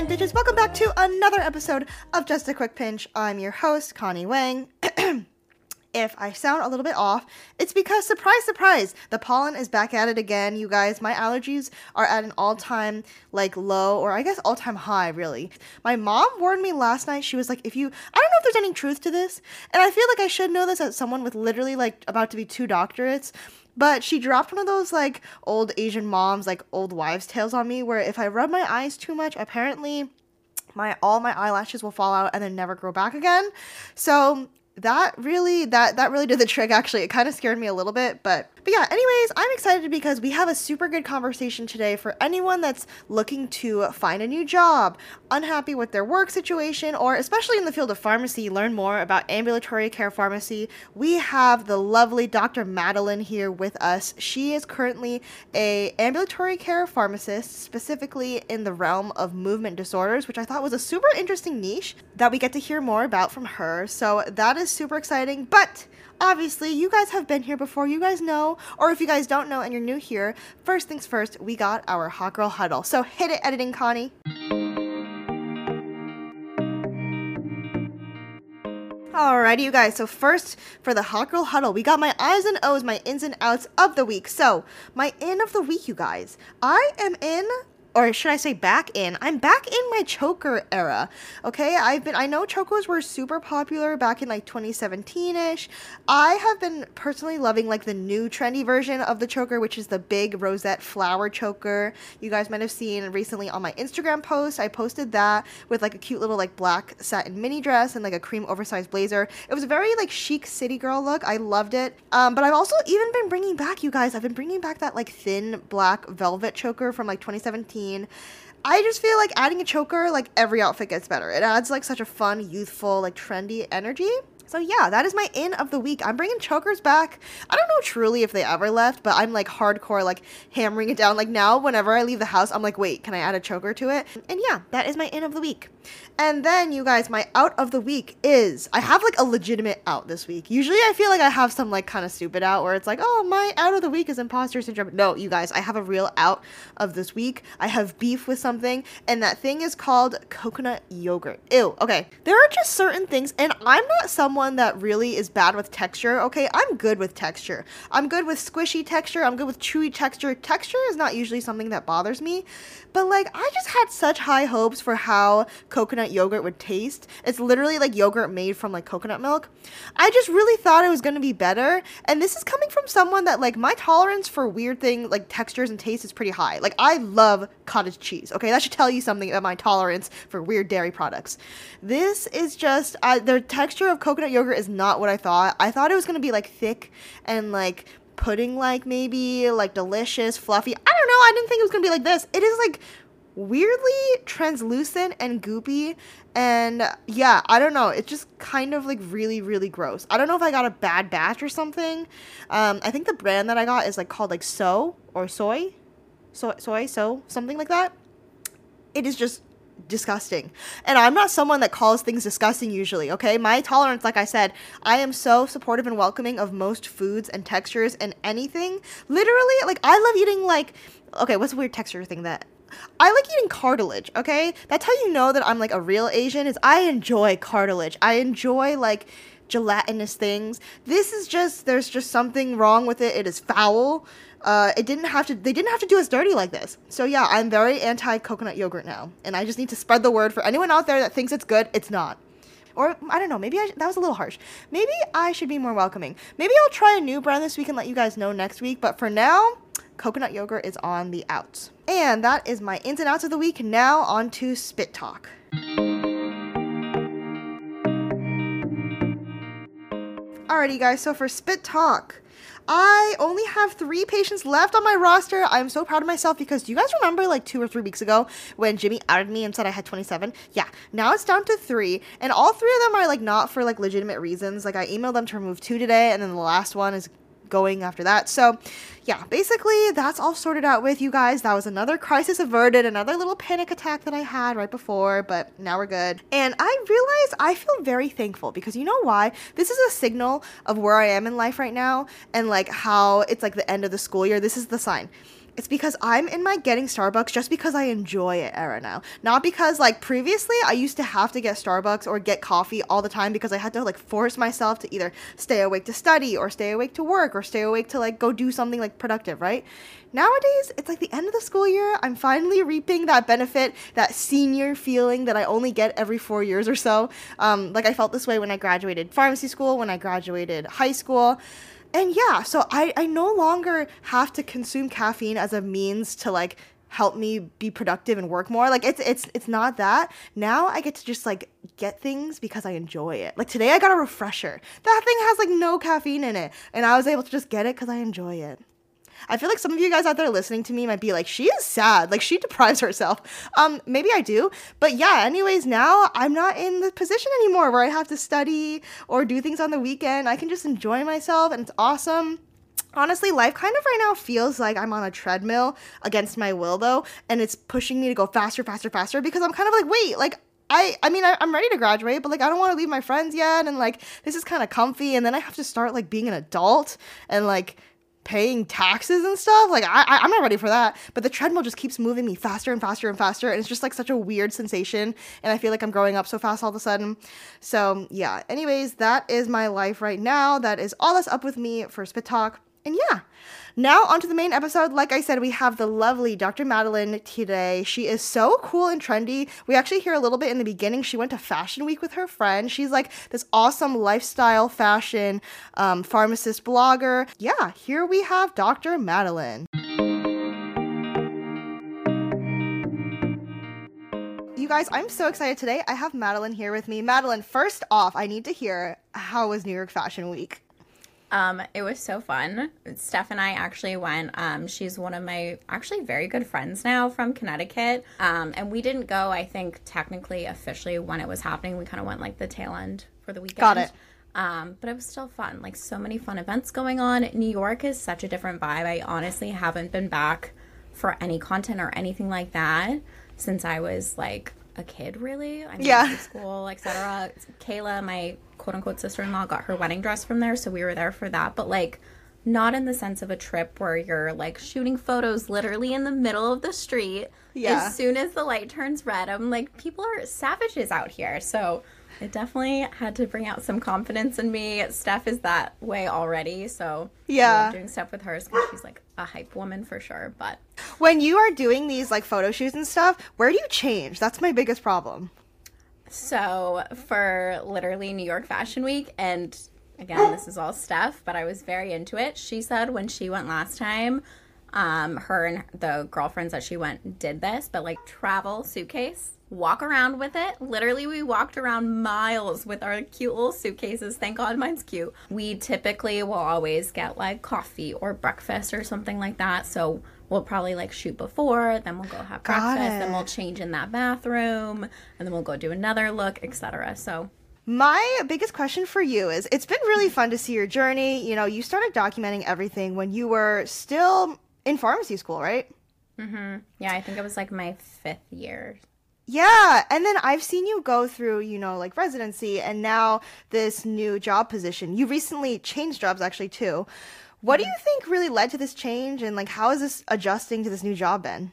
fine bitches. Welcome back to another episode of Just a Quick Pinch. I'm your host, Connie Wang. if I sound a little bit off, it's because, surprise, surprise, the pollen is back at it again, you guys. My allergies are at an all time, like, low, or I guess all time high, really. My mom warned me last night. She was like, if you, I don't know if there's any truth to this, and I feel like I should know this as someone with literally, like, about to be two doctorates. But she dropped one of those like old Asian moms, like old wives' tales on me, where if I rub my eyes too much, apparently my all my eyelashes will fall out and then never grow back again. So that really that that really did the trick actually. It kind of scared me a little bit, but but yeah, anyways, I'm excited because we have a super good conversation today for anyone that's looking to find a new job, unhappy with their work situation, or especially in the field of pharmacy, learn more about ambulatory care pharmacy. We have the lovely Dr. Madeline here with us. She is currently a ambulatory care pharmacist, specifically in the realm of movement disorders, which I thought was a super interesting niche that we get to hear more about from her. So that is super exciting. But obviously you guys have been here before you guys know or if you guys don't know and you're new here first things first we got our hot girl huddle so hit it editing connie Alrighty, you guys. So first, for the Hot Girl Huddle, we got my I's and O's, my ins and outs of the week. So, my in of the week, you guys. I am in or should I say back in? I'm back in my choker era. Okay, I've been I know chokos were super popular back in like 2017ish. I have been personally loving like the new trendy version of the choker, which is the big rosette flower choker. You guys might have seen recently on my Instagram post. I posted that with like a cute little like black satin mini dress and like a cream oversized blazer. It was a very like chic city girl look. I loved it. Um, but I've also even been bringing back you guys. I've been bringing back that like thin black velvet choker from like 2017 I just feel like adding a choker, like every outfit gets better. It adds like such a fun, youthful, like trendy energy. So yeah, that is my in of the week. I'm bringing chokers back. I don't know truly if they ever left, but I'm like hardcore like hammering it down. Like now, whenever I leave the house, I'm like, wait, can I add a choker to it? And yeah, that is my in of the week. And then you guys, my out of the week is I have like a legitimate out this week. Usually I feel like I have some like kind of stupid out where it's like, oh, my out of the week is imposter syndrome. No, you guys, I have a real out of this week. I have beef with something, and that thing is called coconut yogurt. Ew. Okay. There are just certain things, and I'm not someone that really is bad with texture. Okay. I'm good with texture. I'm good with squishy texture. I'm good with chewy texture. Texture is not usually something that bothers me. But like, I just had such high hopes for how coconut yogurt would taste. It's literally like yogurt made from like coconut milk. I just really thought it was gonna be better. And this is coming from someone that like my tolerance for weird things like textures and taste is pretty high. Like I love cottage cheese. Okay, that should tell you something about my tolerance for weird dairy products. This is just uh, the texture of coconut yogurt is not what I thought. I thought it was gonna be like thick and like pudding like maybe like delicious fluffy. I don't know. I didn't think it was gonna be like this. It is like weirdly translucent and goopy. And yeah i don't know. It's just kind of like really really gross. I don't know if i got a bad batch or something. Um i think the brand that i got is like called like so or soy. Soy soy so something like that. It is just disgusting. And I'm not someone that calls things disgusting usually, okay? My tolerance, like I said, I am so supportive and welcoming of most foods and textures and anything. Literally, like, I love eating, like, okay, what's a weird texture thing that I like eating cartilage, okay? That's how you know that I'm like a real Asian is I enjoy cartilage. I enjoy like gelatinous things. This is just there's just something wrong with it. It is foul. Uh, it didn't have to. They didn't have to do us dirty like this. So yeah, I'm very anti coconut yogurt now, and I just need to spread the word for anyone out there that thinks it's good. It's not. Or I don't know. Maybe I, that was a little harsh. Maybe I should be more welcoming. Maybe I'll try a new brand this week and let you guys know next week. But for now, coconut yogurt is on the outs. And that is my ins and outs of the week. Now on to spit talk. Alrighty, guys. So for spit talk. I only have three patients left on my roster. I'm so proud of myself because do you guys remember like two or three weeks ago when Jimmy outed me and said I had 27? Yeah, now it's down to three, and all three of them are like not for like legitimate reasons. Like I emailed them to remove two today, and then the last one is going after that. So, yeah, basically that's all sorted out with you guys. That was another crisis averted, another little panic attack that I had right before, but now we're good. And I realize I feel very thankful because you know why? This is a signal of where I am in life right now and like how it's like the end of the school year. This is the sign it's because I'm in my getting Starbucks just because I enjoy it era now. Not because like previously I used to have to get Starbucks or get coffee all the time because I had to like force myself to either stay awake to study or stay awake to work or stay awake to like go do something like productive, right? Nowadays, it's like the end of the school year. I'm finally reaping that benefit, that senior feeling that I only get every four years or so. Um, like I felt this way when I graduated pharmacy school, when I graduated high school and yeah, so I, I no longer have to consume caffeine as a means to like help me be productive and work more. Like it's it's it's not that. Now I get to just like get things because I enjoy it. Like today I got a refresher. That thing has like no caffeine in it and I was able to just get it cuz I enjoy it. I feel like some of you guys out there listening to me might be like, she is sad. Like she deprives herself. Um, maybe I do. But yeah, anyways, now I'm not in the position anymore where I have to study or do things on the weekend. I can just enjoy myself and it's awesome. Honestly, life kind of right now feels like I'm on a treadmill against my will though, and it's pushing me to go faster, faster, faster because I'm kind of like, wait, like I, I mean, I, am ready to graduate, but like, I don't want to leave my friends yet. And like, this is kind of comfy. And then I have to start like being an adult and like paying taxes and stuff. Like I, I am not ready for that. But the treadmill just keeps moving me faster and faster and faster, and it's just like such a weird sensation. And I feel like I'm growing up so fast all of a sudden. So yeah. Anyways, that is my life right now. That is all that's up with me for Spit Talk. And yeah, now onto the main episode. Like I said, we have the lovely Dr. Madeline today. She is so cool and trendy. We actually hear a little bit in the beginning. She went to Fashion Week with her friend. She's like this awesome lifestyle fashion um, pharmacist blogger. Yeah, here we have Dr. Madeline. You guys, I'm so excited today. I have Madeline here with me. Madeline, first off, I need to hear how was New York Fashion Week? Um, it was so fun. Steph and I actually went. Um, she's one of my actually very good friends now from Connecticut. Um, and we didn't go, I think, technically officially when it was happening. We kind of went like the tail end for the weekend. Got it. Um, but it was still fun. Like so many fun events going on. New York is such a different vibe. I honestly haven't been back for any content or anything like that since I was like a kid, really. I mean, yeah. School, etc. Kayla, my quote unquote sister in law got her wedding dress from there, so we were there for that. But like, not in the sense of a trip where you're like shooting photos literally in the middle of the street. Yeah. As soon as the light turns red, I'm like, people are savages out here. So it definitely had to bring out some confidence in me. Steph is that way already, so yeah, doing stuff with her because she's like a hype woman for sure. But when you are doing these like photo shoots and stuff, where do you change? That's my biggest problem. So for literally New York Fashion Week, and again, this is all Steph, but I was very into it. She said when she went last time, um, her and the girlfriends that she went did this, but like travel suitcase, walk around with it. Literally, we walked around miles with our cute little suitcases. Thank God mine's cute. We typically will always get like coffee or breakfast or something like that. So we'll probably like shoot before, then we'll go have Got breakfast, it. then we'll change in that bathroom, and then we'll go do another look, etc. So my biggest question for you is it's been really fun to see your journey. You know, you started documenting everything when you were still in pharmacy school, right? Mm-hmm. Yeah, I think it was like my fifth year. Yeah, and then I've seen you go through, you know, like residency and now this new job position. You recently changed jobs actually too. What do you think really led to this change and like how is this adjusting to this new job been?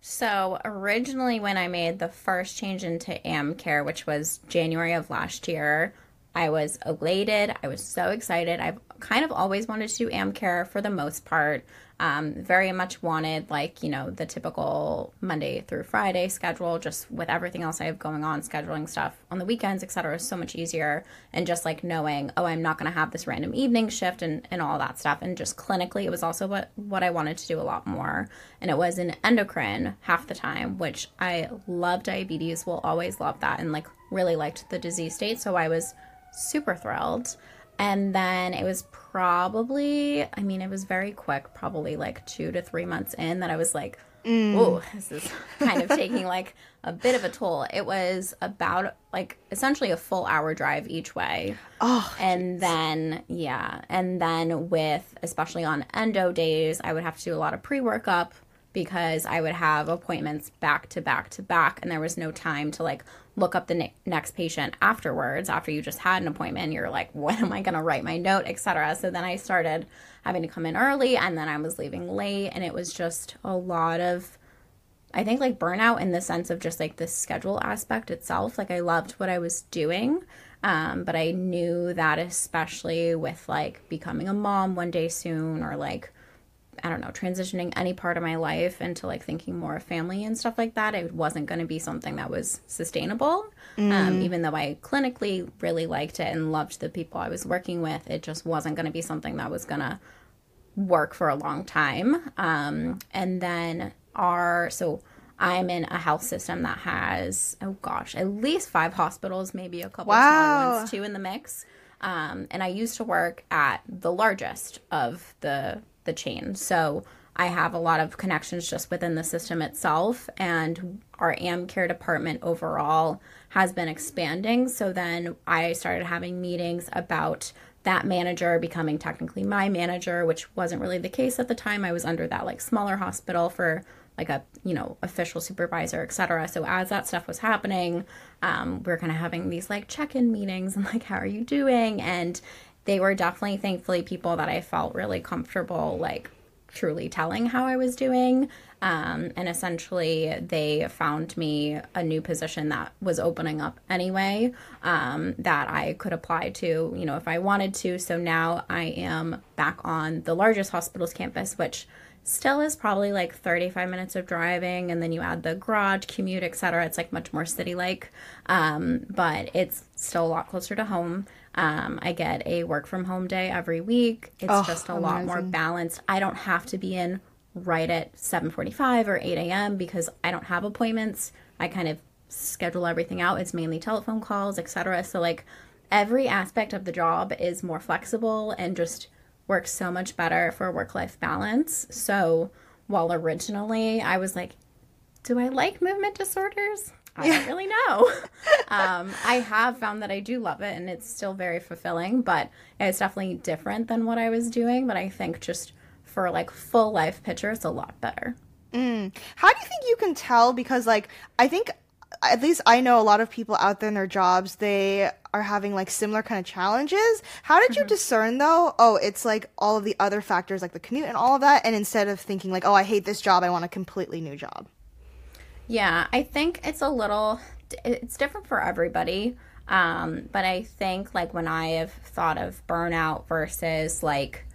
So, originally when I made the first change into AmCare, which was January of last year, I was elated. I was so excited. I've kind of always wanted to do AmCare for the most part. Um, very much wanted, like, you know, the typical Monday through Friday schedule, just with everything else I have going on, scheduling stuff on the weekends, etc., is so much easier. And just like knowing, oh, I'm not going to have this random evening shift and, and all that stuff. And just clinically, it was also what, what I wanted to do a lot more. And it was an endocrine half the time, which I love diabetes, will always love that, and like really liked the disease state. So I was super thrilled. And then it was probably, I mean, it was very quick, probably like two to three months in that I was like, mm. oh, this is kind of taking like a bit of a toll. It was about like essentially a full hour drive each way. Oh, and geez. then, yeah. And then with, especially on endo days, I would have to do a lot of pre workup because I would have appointments back to back to back, and there was no time to like look up the ne- next patient afterwards. After you just had an appointment, you're like, when am I going to write my note, etc. So then I started having to come in early, and then I was leaving late, and it was just a lot of. I think like burnout in the sense of just like the schedule aspect itself. Like I loved what I was doing, um, but I knew that especially with like becoming a mom one day soon or like I don't know, transitioning any part of my life into like thinking more of family and stuff like that, it wasn't going to be something that was sustainable. Um, mm. Um, even though I clinically really liked it and loved the people I was working with, it just wasn't going to be something that was going to work for a long time. Um, and then our, so I'm in a health system that has, oh gosh, at least five hospitals, maybe a couple wow. small ones too in the mix. Um, and I used to work at the largest of the the chain. So I have a lot of connections just within the system itself, and our AmCare department overall has been expanding. So then I started having meetings about that manager becoming technically my manager, which wasn't really the case at the time. I was under that like smaller hospital for like a you know official supervisor, etc. So as that stuff was happening, um, we are kind of having these like check-in meetings and like how are you doing and they were definitely thankfully people that I felt really comfortable like truly telling how I was doing. Um, and essentially, they found me a new position that was opening up anyway um, that I could apply to, you know, if I wanted to. So now I am back on the largest hospital's campus, which still is probably like 35 minutes of driving and then you add the garage commute etc it's like much more city like um, but it's still a lot closer to home um, I get a work from home day every week. It's oh, just a amazing. lot more balanced. I don't have to be in right at 7:45 or 8 a.m. because I don't have appointments. I kind of schedule everything out. It's mainly telephone calls, etc. So like every aspect of the job is more flexible and just works so much better for work-life balance. So while originally I was like, do I like movement disorders? I yeah. don't really know. um, I have found that I do love it and it's still very fulfilling, but it's definitely different than what I was doing. But I think just for like full life picture, it's a lot better. Mm. How do you think you can tell? Because, like, I think at least I know a lot of people out there in their jobs, they are having like similar kind of challenges. How did you mm-hmm. discern though? Oh, it's like all of the other factors like the commute and all of that. And instead of thinking like, oh, I hate this job, I want a completely new job. Yeah, I think it's a little, it's different for everybody. Um, but I think like when I have thought of burnout versus like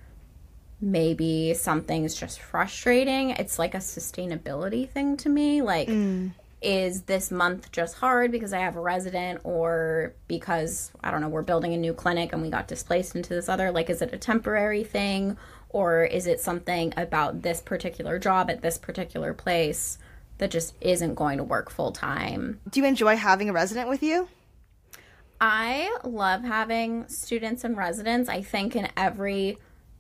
maybe something's just frustrating, it's like a sustainability thing to me. Like, mm. is this month just hard because I have a resident or because, I don't know, we're building a new clinic and we got displaced into this other? Like, is it a temporary thing? Or is it something about this particular job at this particular place that just isn't going to work full time. Do you enjoy having a resident with you? I love having students and residents. I think in every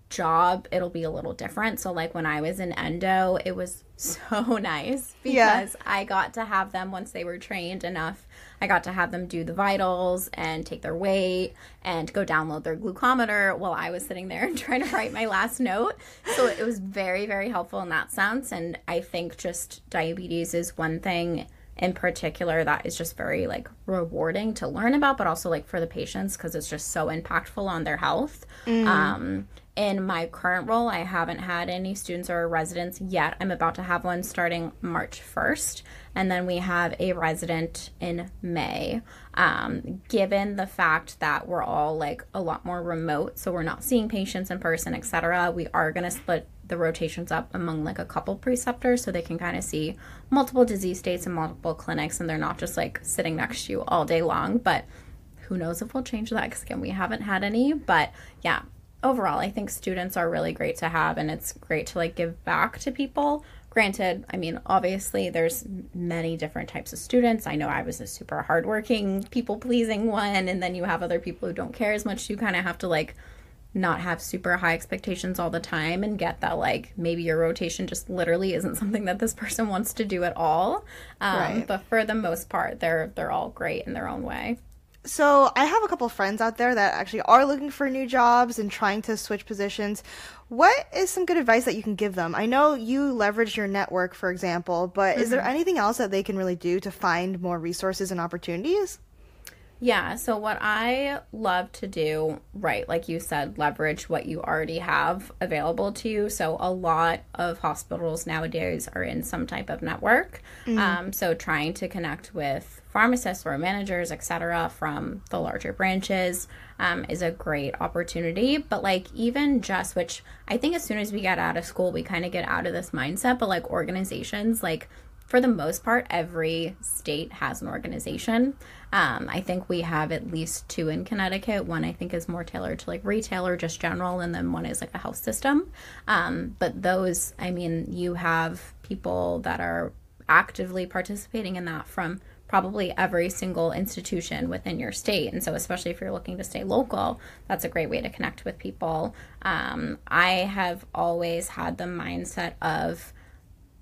job it'll be a little different. So like when I was in endo, it was so nice because yeah. I got to have them once they were trained enough. I got to have them do the vitals and take their weight and go download their glucometer while I was sitting there and trying to write my last note. So it was very very helpful in that sense and I think just diabetes is one thing in particular that is just very like rewarding to learn about but also like for the patients because it's just so impactful on their health mm. um in my current role, I haven't had any students or residents yet. I'm about to have one starting March 1st, and then we have a resident in May. Um, given the fact that we're all like a lot more remote, so we're not seeing patients in person, etc., we are going to split the rotations up among like a couple preceptors so they can kind of see multiple disease states and multiple clinics, and they're not just like sitting next to you all day long. But who knows if we'll change that because again, we haven't had any. But yeah, overall, I think students are really great to have and it's great to like give back to people. Granted, I mean, obviously there's many different types of students. I know I was a super hardworking, people pleasing one, and then you have other people who don't care as much. You kind of have to like not have super high expectations all the time and get that like maybe your rotation just literally isn't something that this person wants to do at all. Um, right. But for the most part, they're they're all great in their own way. So I have a couple friends out there that actually are looking for new jobs and trying to switch positions. What is some good advice that you can give them? I know you leverage your network, for example, but mm-hmm. is there mm-hmm. anything else that they can really do to find more resources and opportunities? Yeah, so what I love to do, right, like you said, leverage what you already have available to you. So a lot of hospitals nowadays are in some type of network. Mm-hmm. Um, so trying to connect with pharmacists or managers, etc., from the larger branches um, is a great opportunity. But like even just which I think as soon as we get out of school, we kind of get out of this mindset. But like organizations, like for the most part, every state has an organization. Um, I think we have at least two in Connecticut. One I think is more tailored to like retail or just general, and then one is like a health system. Um, but those, I mean, you have people that are actively participating in that from probably every single institution within your state. And so, especially if you're looking to stay local, that's a great way to connect with people. Um, I have always had the mindset of,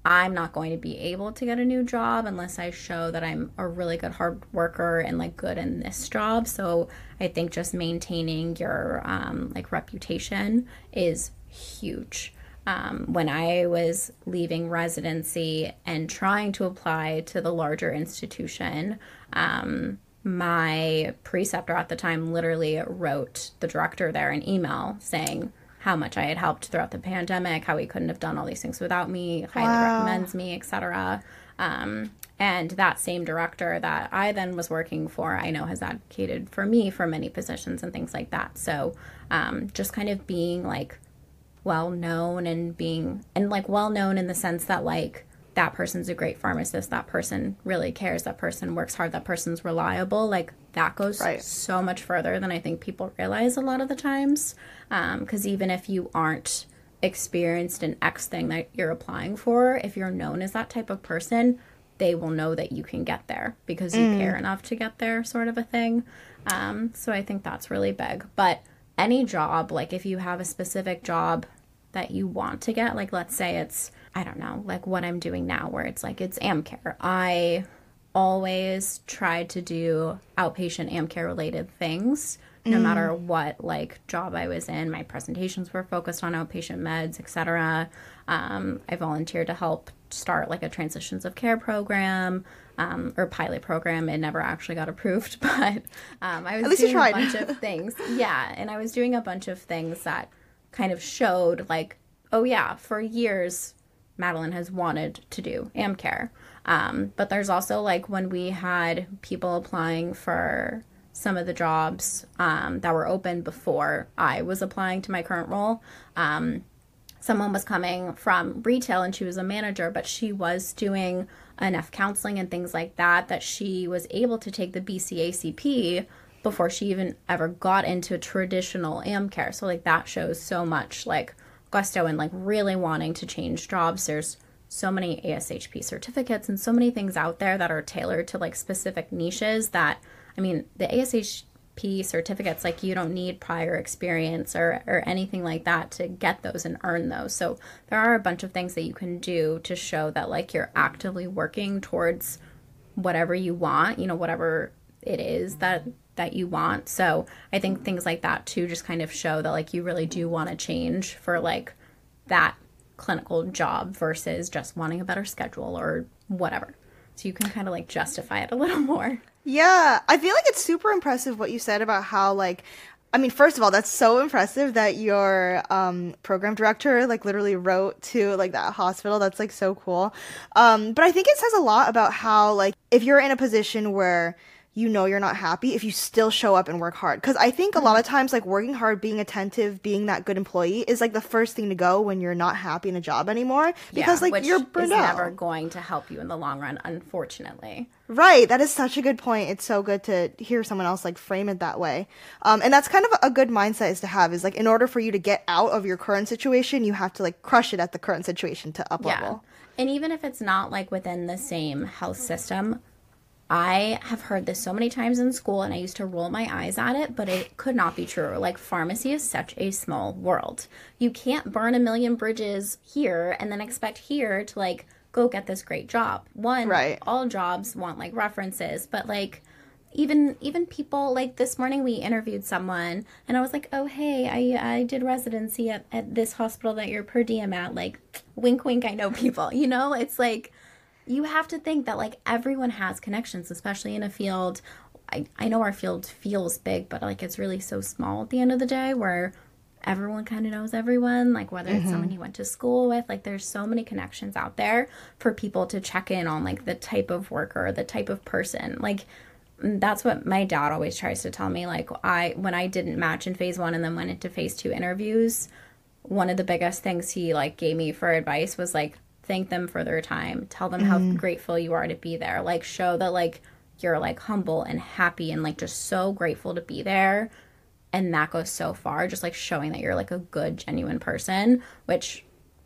I'm not going to be able to get a new job unless I show that I'm a really good hard worker and like good in this job. So I think just maintaining your um, like reputation is huge. Um, when I was leaving residency and trying to apply to the larger institution, um, my preceptor at the time literally wrote the director there an email saying, how much I had helped throughout the pandemic, how he couldn't have done all these things without me, highly wow. recommends me, etc. Um, and that same director that I then was working for, I know has advocated for me for many positions and things like that. So um, just kind of being like well known and being, and like well known in the sense that like that person's a great pharmacist, that person really cares, that person works hard, that person's reliable. Like that goes right. so much further than I think people realize a lot of the times. Because um, even if you aren't experienced in X thing that you're applying for, if you're known as that type of person, they will know that you can get there because you mm. care enough to get there, sort of a thing. Um, so I think that's really big. But any job, like if you have a specific job that you want to get, like let's say it's, I don't know, like what I'm doing now, where it's like it's AmCare. I always tried to do outpatient AmCare related things no mm. matter what like job I was in. My presentations were focused on outpatient meds, etc. Um, I volunteered to help start like a transitions of care program um, or pilot program. It never actually got approved, but um, I was At least doing a bunch of things. Yeah, and I was doing a bunch of things that kind of showed like, oh yeah, for years Madeline has wanted to do AmCare. Um, but there's also like when we had people applying for some of the jobs um, that were open before I was applying to my current role. Um, someone was coming from retail and she was a manager, but she was doing enough counseling and things like that that she was able to take the BCACP before she even ever got into traditional AmCare. So like that shows so much like gusto and like really wanting to change jobs. There's so many ASHP certificates and so many things out there that are tailored to like specific niches that I mean, the ASHP certificates like you don't need prior experience or or anything like that to get those and earn those. So there are a bunch of things that you can do to show that like you're actively working towards whatever you want, you know, whatever it is that that you want. So I think things like that too just kind of show that like you really do want to change for like that clinical job versus just wanting a better schedule or whatever. So you can kind of like justify it a little more. Yeah, I feel like it's super impressive what you said about how like I mean, first of all, that's so impressive that your um, program director like literally wrote to like that hospital. That's like so cool. Um, but I think it says a lot about how like if you're in a position where you know you're not happy if you still show up and work hard. Because I think a lot of mm-hmm. times, like working hard, being attentive, being that good employee is like the first thing to go when you're not happy in a job anymore. Because yeah, like you're burned is out. never going to help you in the long run, unfortunately. Right. That is such a good point. It's so good to hear someone else like frame it that way. Um, and that's kind of a good mindset is to have is like in order for you to get out of your current situation, you have to like crush it at the current situation to up level. Yeah. And even if it's not like within the same health system, I have heard this so many times in school and I used to roll my eyes at it, but it could not be true. Like, pharmacy is such a small world. You can't burn a million bridges here and then expect here to, like, go get this great job. One, right. all jobs want, like, references, but, like, even even people like this morning we interviewed someone and I was like, "Oh, hey, I I did residency at, at this hospital that you're per diem at." Like, wink wink, I know people. You know, it's like you have to think that like everyone has connections, especially in a field I, I know our field feels big, but like it's really so small at the end of the day where everyone kind of knows everyone, like whether it's someone you went to school with, like there's so many connections out there for people to check in on like the type of worker, the type of person. Like mm, that's what my dad always tries to tell me. Like I when I didn't match in phase one and then went into phase two interviews, one of the biggest things he like gave me for advice was like thank them for their time. Tell them how grateful you are to be there. Like show that like you're like humble and happy and like just so grateful to be there and that goes so far just like showing that you're like a good genuine person which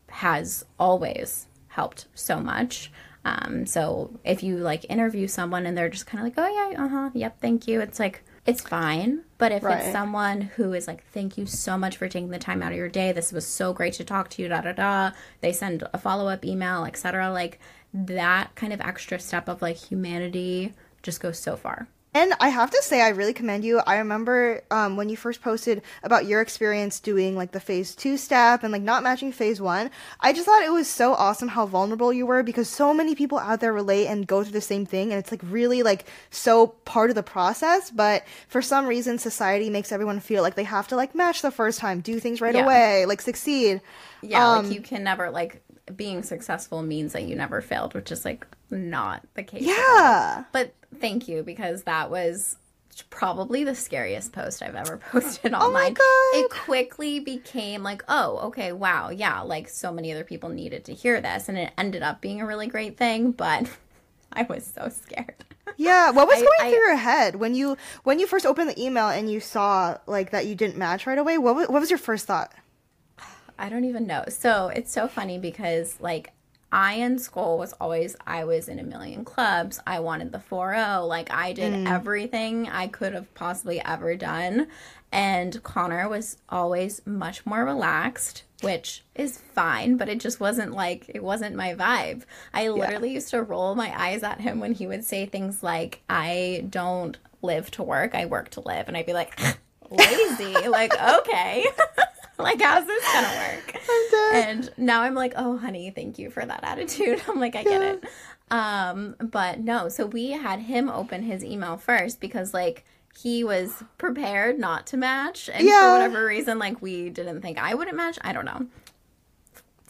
has always helped so much um, so if you like interview someone and they're just kind of like oh yeah uh-huh yep thank you it's like it's fine but if Right. it's someone who is like thank you so much for taking the time out of your day. This was so great to talk to you da da da. They send a follow-up email etc like that kind of extra step of like humanity just goes so far And I have to say, I really commend you. I remember um, when you first posted about your experience doing like the phase two step and like not matching phase one. I just thought it was so awesome how vulnerable you were because so many people out there relate and go through the same thing. And it's like really like so part of the process. But for some reason, society makes everyone feel like they have to like match the first time, do things right Yeah. away, like succeed. Yeah, Um, like you can never like being successful means that you never failed, which is like not the case. Yeah. But thank you because that was probably the scariest post I've ever posted online. Oh my. God. It quickly became like, oh, okay, wow, yeah, like so many other people needed to hear this and it ended up being a really great thing, but I was so scared. Yeah, what was I- going I- through your head when you when you first opened the email and you saw like that you didn't match right away? What was, what was your first thought? I don't even know. So it's so funny because like I in school was always I was in a million clubs. I wanted the 4-0. Like I did mm. everything I could have possibly ever done. And Connor was always much more relaxed, which is fine, but it just wasn't like it wasn't my vibe. I literally used to roll my eyes at him when he would say things like I don't live to work, I work to live. And I'd be like lazy. like, okay. like how's this gonna work? And now i'm like oh honey thank you for that attitude. I'm like i get it. Um but no so we had him open his email first because like he was prepared not to match. And Yeah. for whatever reason like we didn't think i wouldn't match. I don't know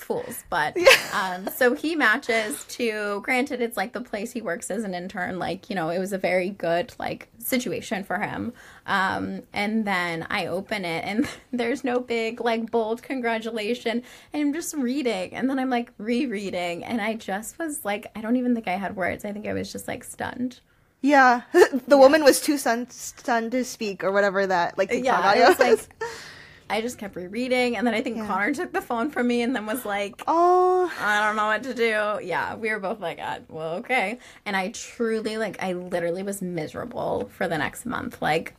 fools but um so he matches to granted it's like the place he works as an intern like you know it was a very good like situation for him. Um and then i open it and there's no big like bold congratulation and i'm just reading and then i'm like rereading and i just was like i don't even think i had words. I think i was just like stunned. Yeah, the woman was too stunned, stunned to speak or whatever that like yeah was like. I just kept rereading and then i think Yeah. connor took the phone from me and then was like Oh, I don't know what to do. Yeah, we were both like, uh, well, okay. And I truly, like, I literally was miserable for the next month. Like,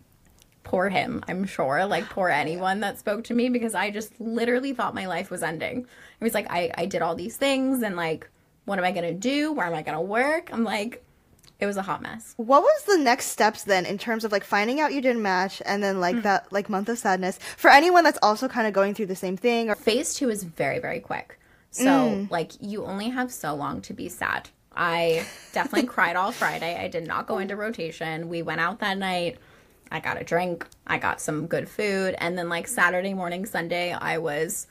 poor him, I'm sure. Like, poor anyone that spoke to me because I just literally thought my life was ending. It was like, I, I did all these things and, like, what am I to do? Where am I to work? I'm like, it was a hot mess. what was the next steps then in terms of like finding out you didn't match and then like mm. that like month of sadness? For anyone that's also kind of going through the same thing or phase two is very very quick. So mm. like you only have so long to be sad. I definitely cried all friday. I did not go into rotation. We went out that night. I got a drink. I got some good food. And then like saturday morning sunday i was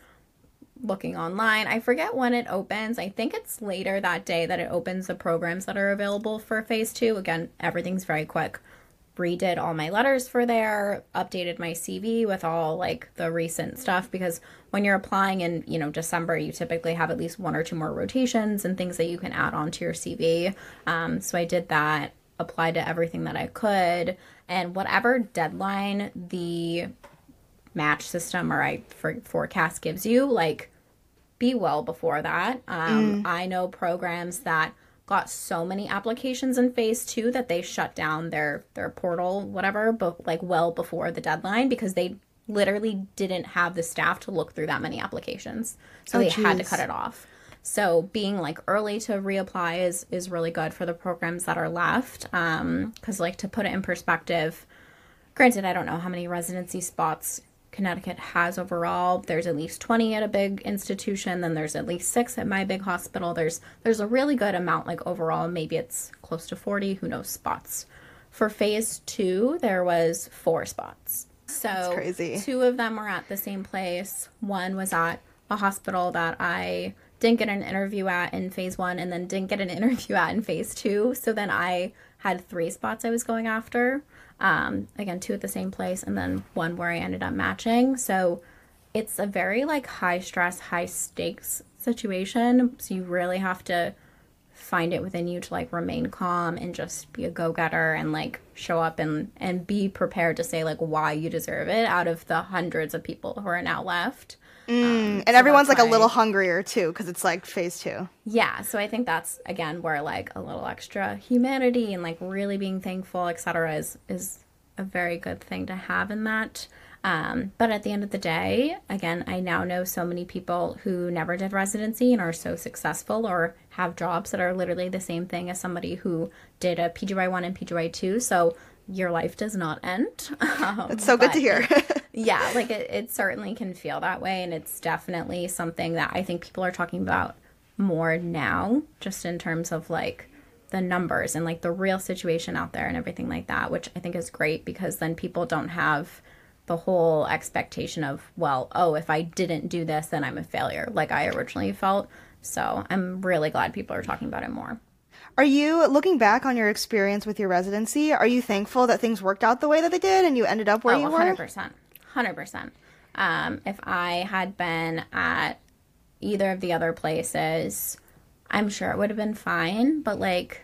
looking online. I forget when it opens. I think it's later that day that it opens the programs that are available for phase two. Again everything's very quick. Redid all my letters for there, updated my CV with all like the recent stuff because when you're applying in, you know, December, you typically have at least one or two more rotations and things that you can add on to your CV. Um, so I did that, applied to everything that I could, and whatever deadline the match system or I for, PhORCAS gives you, like be well before that. Um, I know programs that got so many applications in phase two that they shut down their their portal, whatever, but like well before the deadline because they literally didn't have the staff to look through that many applications, so Oh, they had to cut it off. So being like early to reapply is is really good for the programs that are left. Um, because like to put it in perspective, granted, I don't know how many residency spots Connecticut has overall. There's at least 20 at a big institution, then there's at least 6 at my big hospital. There's there's a really good amount like overall, maybe it's close to 40, who knows spots. For phase 2, there was 4 spots. So crazy. two of them were at the same place. One was at a hospital that I didn't get an interview at in phase 1 and then didn't get an interview at in phase 2. So then I had 3 spots I was going after. Um, again, two at the same place, and then one where I ended up matching. So it's a very like high stress, high stakes situation. So you really have to find it within you to like remain calm and just be a go-getter and like show up and and be prepared to say like why you deserve it out of the hundreds of people who are now left um, and everyone's like why... a little hungrier too because it's like phase two yeah so i think that's again where like a little extra humanity and like really being thankful etc is is a very good thing to have in that um, but at the end of the day, again, I now know so many people who never did residency and are so successful or have jobs that are literally the same thing as somebody who did a PGY1 and PGY2. So your life does not end. Um, That's so good to hear. Yeah, like it, it certainly can feel that way. And it's definitely something that I think people are talking about more now, just in terms of like the numbers and like the real situation out there and everything like that, which I think is great because then people don't have the whole expectation of, well, oh, if I didn't do this, then I'm a failure, like I originally felt. So I'm really glad people are talking about it more. Are you looking back on your experience with your residency? Are you thankful that things worked out the way that they did and you ended up where oh, you 100%, were? 100%. 100%. Um, if I had been at either of the other places, I'm sure it would have been fine. But like,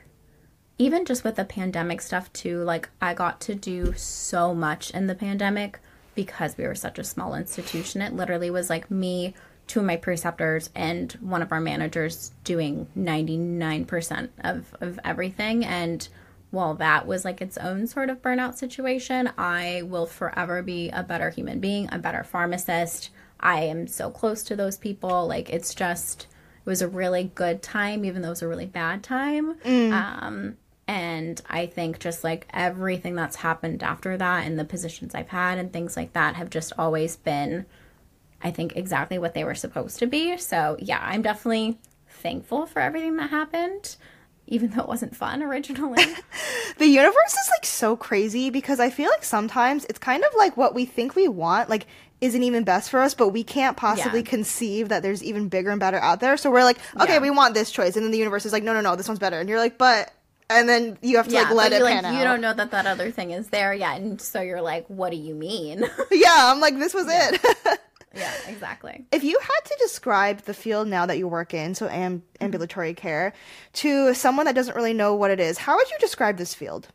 even just with the pandemic stuff, too, like, I got to do so much in the pandemic because we were such a small institution. It literally was like me, two of my preceptors, and one of our managers doing 99% of, of everything. And while that was like its own sort of burnout situation, I will forever be a better human being, a better pharmacist. I am so close to those people. Like, it's just, it was a really good time, even though it was a really bad time. Mm. Um, and I think just like everything that's happened after that and the positions I've had and things like that have just always been, I think, exactly what they were supposed to be. So, yeah, I'm definitely thankful for everything that happened, even though it wasn't fun originally. the universe is like so crazy because I feel like sometimes it's kind of like what we think we want, like, isn't even best for us, but we can't possibly yeah. conceive that there's even bigger and better out there. So we're like, okay, yeah. we want this choice. And then the universe is like, no, no, no, this one's better. And you're like, but and then you have to yeah, like let it pan like, out. You don't know that that other thing is there yet, and so you're like, "What do you mean?" yeah, I'm like, this was it. yeah, exactly. If you had to describe the field now that you work in, so amb- ambulatory care, to someone that doesn't really know what it is, how would you describe this field?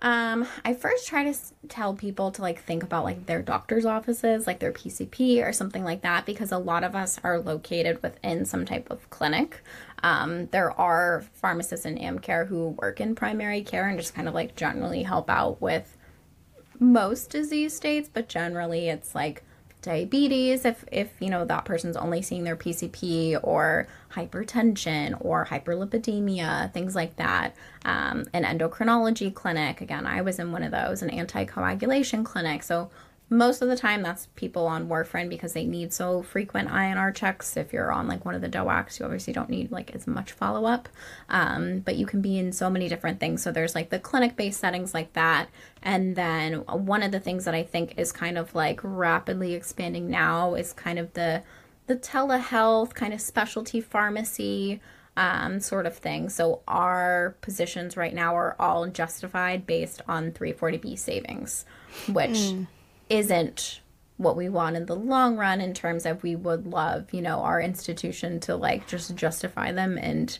Um, I first try to s- tell people to like think about like their doctor's offices, like their PCP or something like that, because a lot of us are located within some type of clinic. Um, there are pharmacists in AmCare who work in primary care and just kind of like generally help out with most disease states, but generally it's like diabetes if if you know that person's only seeing their PCP or hypertension or hyperlipidemia things like that. Um, an endocrinology clinic again I was in one of those an anticoagulation clinic. So most of the time that's people on warfarin because they need so frequent INR checks. If you're on like one of the DOACs, you obviously don't need like as much follow up. Um, but you can be in so many different things. So there's like the clinic based settings like that. And then one of the things that I think is kind of like rapidly expanding now is kind of the the telehealth kind of specialty pharmacy um, sort of thing. So our positions right now are all justified based on 340B savings, which mm isn't what we want in the long run in terms of we would love, you know, our institution to like just justify them and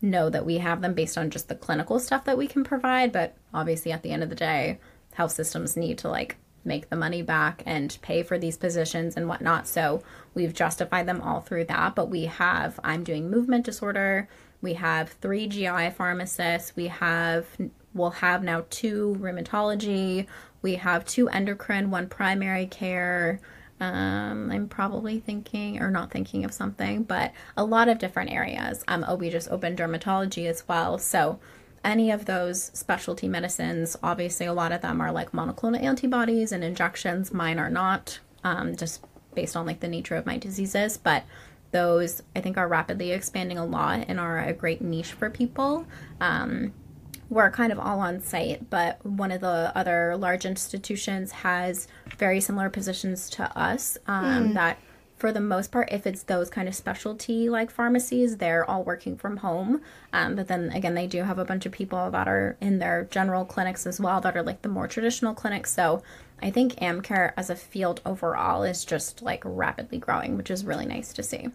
know that we have them based on just the clinical stuff that we can provide. But obviously, at the end of the day, health systems need to like make the money back and pay for these positions and whatnot. So we've justified them all through that. But we have, I'm doing movement disorder. We have three GI pharmacists. We have, we'll have now two rheumatology. We have two endocrine, one primary care. Um, I'm probably thinking or not thinking of something, but a lot of different areas. Um, oh, we just opened dermatology as well. So any of those specialty medicines, obviously a lot of them are like monoclonal antibodies and injections. Mine are not, um, just based on like the nature of my diseases, but those I think are rapidly expanding a lot and are a great niche for people. Um, we're kind of all on site, but one of the other large institutions has very similar positions to us. Um, mm. That, for the most part, if it's those kind of specialty like pharmacies, they're all working from home. Um, but then again, they do have a bunch of people that are in their general clinics as well that are like the more traditional clinics. So I think AmCare as a field overall is just like rapidly growing, which is really nice to see.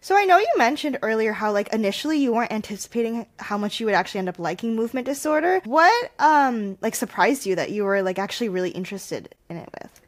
So I know you mentioned earlier how like initially you weren't anticipating how much you would actually end up liking movement disorder. What um like surprised you that you were like actually really interested in it with?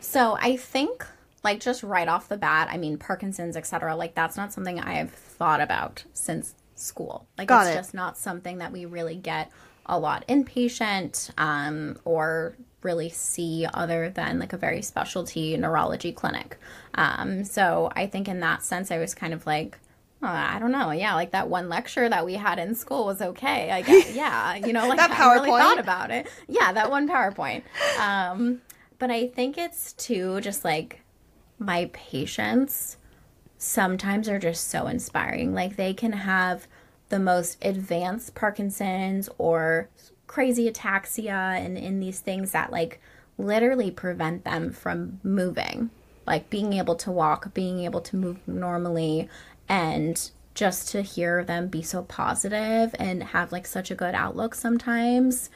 So I think like just right off the bat, I mean Parkinson's, etc. Like that's not something I have thought about since school. Like Got it's it. just not something that we really get a lot inpatient um, or really see other than like a very specialty neurology clinic. Um, so I think in that sense, I was kind of like, oh, I don't know. Yeah, like that one lecture that we had in school was okay. I guess, yeah, you know, like that PowerPoint. I really thought about it. Yeah, that one PowerPoint. Um, but I think it's too just like my patients sometimes are just so inspiring. Like they can have the most advanced Parkinson's or crazy ataxia and in these things that like literally prevent them from moving. Like being able to walk being able to move normally and just to hear them be so positive and have like such a good outlook sometimes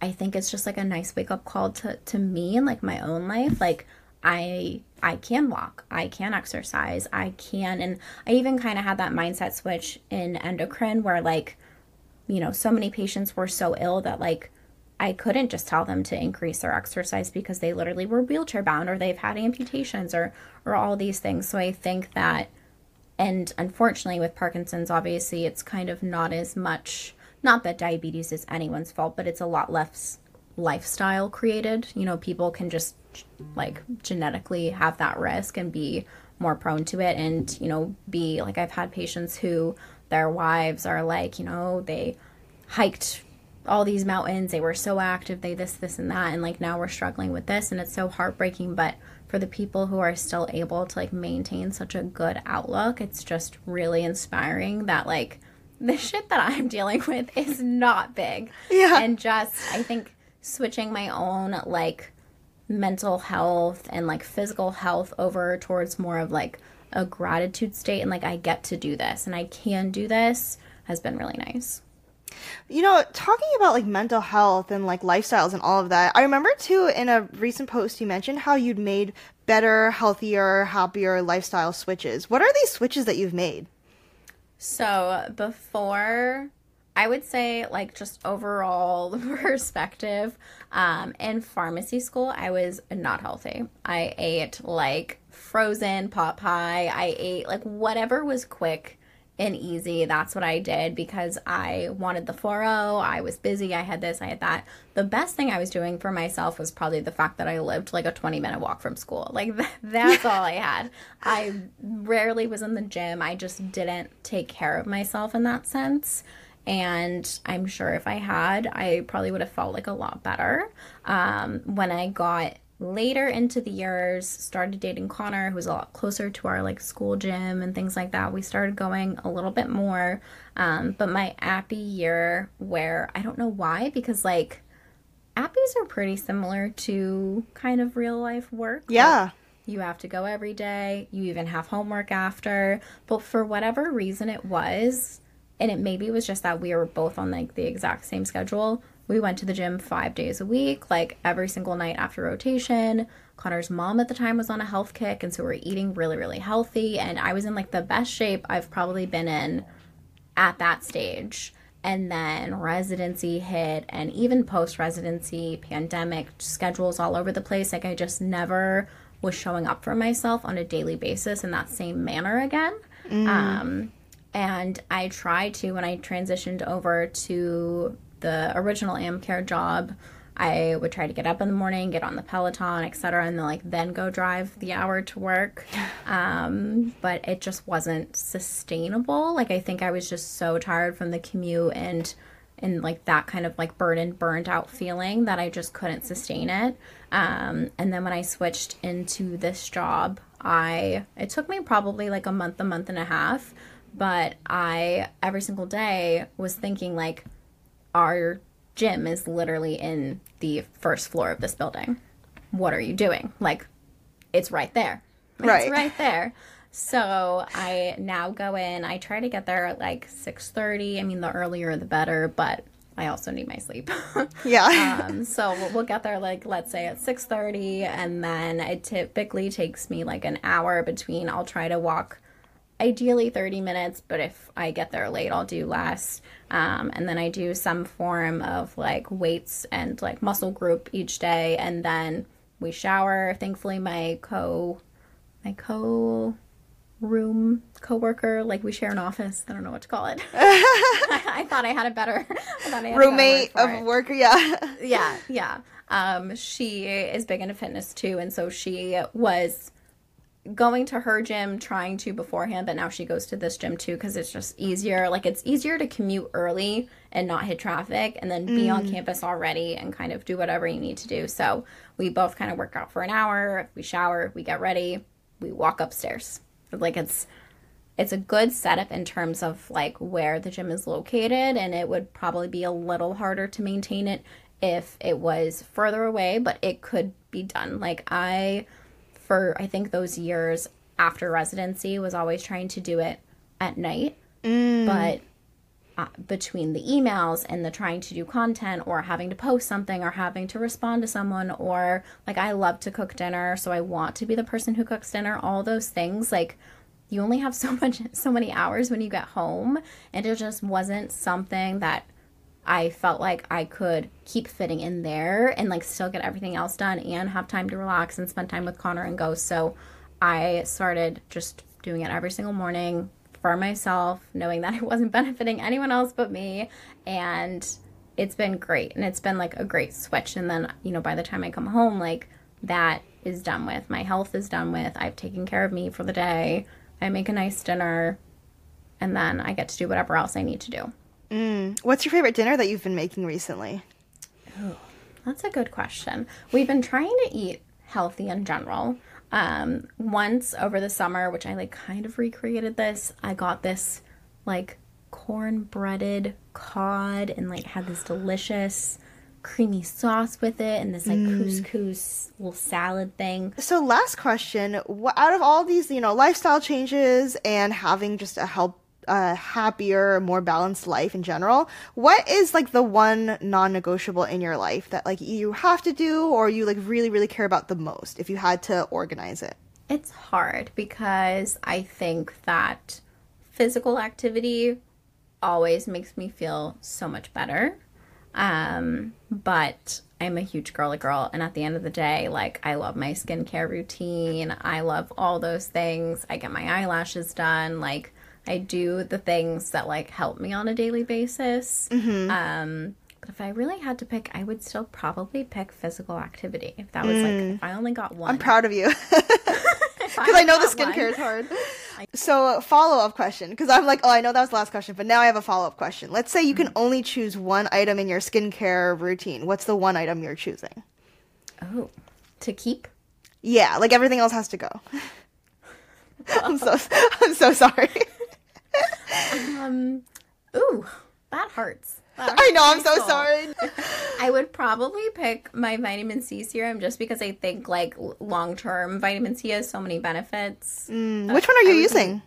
i think it's just like a nice wake up call to to me and like my own life. Like i i can walk. I can exercise. I can and i even kind of had that mindset switch in endocrine where like you know, so many patients were so ill that like I couldn't just tell them to increase their exercise because they literally were wheelchair bound or they've had amputations or or all these things. So I think that and unfortunately with Parkinson's obviously it's kind of not as much not that diabetes is anyone's fault, but it's a lot less lifestyle created. You know, people can just like genetically have that risk and be more prone to it and, you know, be like I've had patients who their wives are like, you know, they hiked all these mountains, they were so active, they this, this, and that, and like now we're struggling with this, and it's so heartbreaking. But for the people who are still able to like maintain such a good outlook, it's just really inspiring that like the shit that I'm dealing with is not big. Yeah. And just, I think switching my own like mental health and like physical health over towards more of like a gratitude state and like I get to do this and I can do this has been really nice. You know, talking about like mental health and like lifestyles and all of that, I remember too in a recent post you mentioned how you'd made better, healthier, happier lifestyle switches. What are these switches that you've made? So, before I would say, like, just overall perspective, um, in pharmacy school, I was not healthy. I ate like frozen pot pie. I ate like whatever was quick and easy. That's what I did because I wanted the 4 I was busy. I had this, I had that. The best thing I was doing for myself was probably the fact that I lived like a 20 minute walk from school. Like that's all I had. I rarely was in the gym. I just didn't take care of myself in that sense. And I'm sure if I had, I probably would have felt like a lot better. Um, when I got later into the years started dating connor who was a lot closer to our like school gym and things like that we started going a little bit more. Um, but my APPE year where i don't know why because like APPEs are pretty similar to kind of real life work. Yeah. like, you have to go every day you even have homework after. But for whatever reason it was and it maybe was just that we were both on like the exact same schedule we went to the gym five days a week, like every single night after rotation. Connor's mom at the time was on a health kick, and so we are eating really, really healthy. And I was in like the best shape I've probably been in at that stage. And then residency hit, and even post residency, pandemic schedules all over the place. Like I just never was showing up for myself on a daily basis in that same manner again. Mm. Um, and I tried to when I transitioned over to the original AmCare job, I would try to get up in the morning, get on the Peloton, etc., and then like then go drive the hour to work. Um, but it just wasn't sustainable. Like I think I was just so tired from the commute and and like that kind of like burden burnt out feeling that I just couldn't sustain it. Um, and then when I switched into this job, I it took me probably like a month, a month and a half, but I every single day was thinking like our gym is literally in the first floor of this building. What are you doing? Like it's right there. Right. It's right there. So I now go in. I try to get there at like six thirty. I mean, the earlier the better, but I also need my sleep. Yeah. um, so we'll, we'll get there like let's say at six thirty, and then it typically takes me like an hour between. I'll try to walk, ideally thirty minutes, but if I get there late, I'll do less. Um, and then I do some form of like weights and like muscle group each day, and then we shower. Thankfully, my co my co room coworker like we share an office i don't know what to call it I, thought i had a better I thought I had a better Roommate word of worker. Yeah. yeah yeah um she is big into fitness too and so she was going to her gym trying to beforehand but now she goes to this gym too because it's just easier. Like it's easier to commute early and not hit traffic and then be on mm. campus already and kind of do whatever you need to do. So we both kind of work out for an hour we shower we get ready we walk upstairs. Like it's it's a good setup in terms of like where the gym is located and it would probably be a little harder to maintain it if it was further away but it could be done. Like i for i think those years after residency was always trying to do it at night. But uh, between the emails and the trying to do content or having to post something or having to respond to someone or like I love to cook dinner so I want to be the person who cooks dinner all those things like you only have so much so many hours when you get home. And it just wasn't something that I felt like I could keep fitting in there and like still get everything else done and have time to relax and spend time with Connor and Ghost. So I started just doing it every single morning for myself, knowing that it wasn't benefiting anyone else but me. And it's been great. And it's been like a great switch. And then, you know, by the time I come home, like that is done with. My health is done with. I've taken care of me for the day. I make a nice dinner. And then I get to do whatever else I need to do. What's your favorite dinner that you've been making recently? That's a good question. We've been trying to eat healthy in general. Um, once over the summer, which I like kind of recreated this, I got this like corn breaded cod and like had this delicious creamy sauce with it and this like couscous little salad thing. So, last question: wh- Out of all these, you know, lifestyle changes and having just a help, a happier, more balanced life in general, what is like the one non-negotiable in your life that like you have to do or you like really, really care about the most if you had to organize it? It's hard because I think that physical activity always makes me feel so much better. Um, but I'm a huge girly girl, and at the end of the day, like I love my skincare routine. I love all those things. I get my eyelashes done. Like I do the things that like help me on a daily basis. Mm-hmm. Um, but if I really had to pick, I would still probably pick physical activity. If that was like, if mm. I only got one, I'm proud of you. Because I know the skincare one. is hard. So, follow up question. Because I'm like, oh, I know that was the last question, but now I have a follow up question. Let's say you can mm-hmm. only choose one item in your skincare routine. What's the one item you're choosing? Oh, to keep. Yeah, like everything else has to go. I'm so I'm so sorry. Um, ooh, that hurts. That I know, I'm so soul. sorry. I would probably pick my vitamin C serum just because I think like long term vitamin C has so many benefits. Mm, Which one are you using?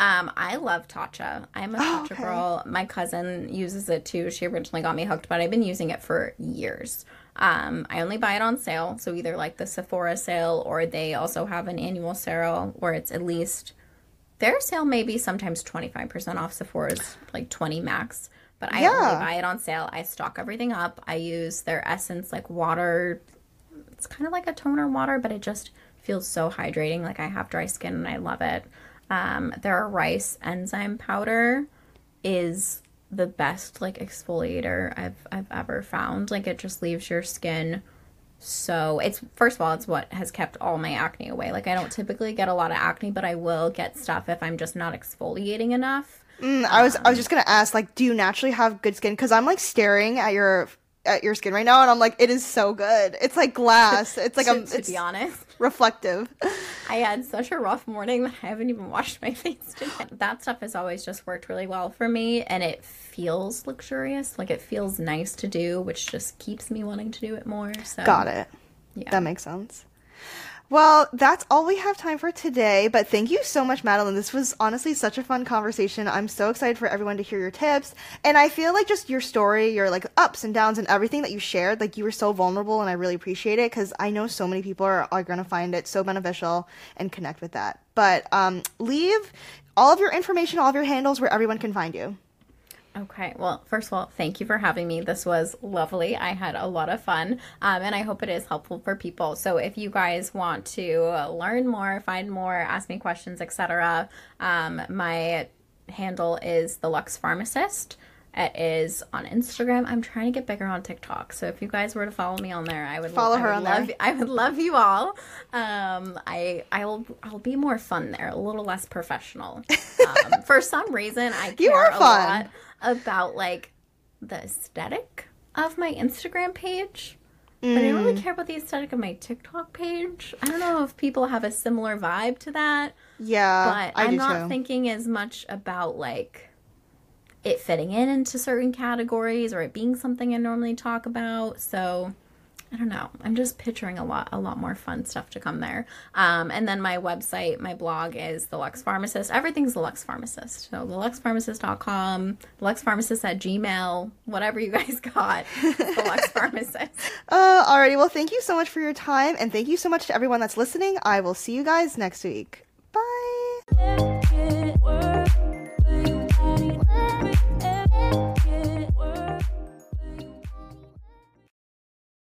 Um, I love Tatcha. I'm a Oh, Tatcha okay. girl. My cousin uses it too. She originally got me hooked, but I've been using it for years. Um, I only buy it on sale, so either like the Sephora sale or they also have an annual sale where it's at least their sale may be sometimes 25% off Sephora's like 20 max. But I Yeah. only buy it on sale. I stock everything up. I use their essence like water. It's kind of like a toner water, but it just feels so hydrating. Like I have dry skin and I love it. Um, their rice enzyme powder is the best like exfoliator I've I've ever found. Like it just leaves your skin so it's first of all it's what has kept all my acne away. Like I don't typically get a lot of acne, but I will get stuff if I'm just not exfoliating enough. Mm, I was I was just gonna ask, like, do you naturally have good skin? Because I'm like staring at your at your skin right now, and I'm like, it is so good. It's like glass. It's like to, a to it's be honest. Reflective. I had such a rough morning that I haven't even washed my face today. That stuff has always just worked really well for me, and it feels luxurious. Like it feels nice to do, which just keeps me wanting to do it more. So Got it. Yeah. That makes sense. Well, that's all we have time for today, but thank you so much, Madeline. This was honestly such a fun conversation. I'm so excited for everyone to hear your tips. And I feel like just your story, your like ups and downs and everything that you shared, like you were so vulnerable and I really appreciate it because I know so many people are, are going to find it so beneficial and connect with that. But um, leave all of your information, all of your handles where everyone can find you. Okay. Well, first of all, thank you for having me. This was lovely. I had a lot of fun, um, and I hope it is helpful for people. So, if you guys want to learn more, find more, ask me questions, etc., um, my handle is the Luxe Pharmacist. It is on Instagram. I'm trying to get bigger on TikTok. So if you guys were to follow me on there, I would Follow I her would on love, there. I would love you all. Um, I I'll I'll be more fun there, a little less professional. Um, for some reason, I care You are a fun. lot about like the aesthetic of my Instagram page. But I don't Mm. really care about the aesthetic of my TikTok page. I don't know if people have a similar vibe to that Yeah, but I I'm do not too. thinking as much about like it fitting in into certain categories or it being something I normally talk about. So I don't know. I'm just picturing a lot, a lot more fun stuff to come there. Um, and then my website, my blog is the Luxe Pharmacist. Everything's the Luxe Pharmacist. So the luxepharmacist.com, the Luxe Pharmacist at Gmail, whatever you guys got, it's the Luxe Pharmacist. Uh, alrighty. Well, thank you so much for your time, and thank you so much to everyone that's listening. I will see you guys next week. Bye. Make it work.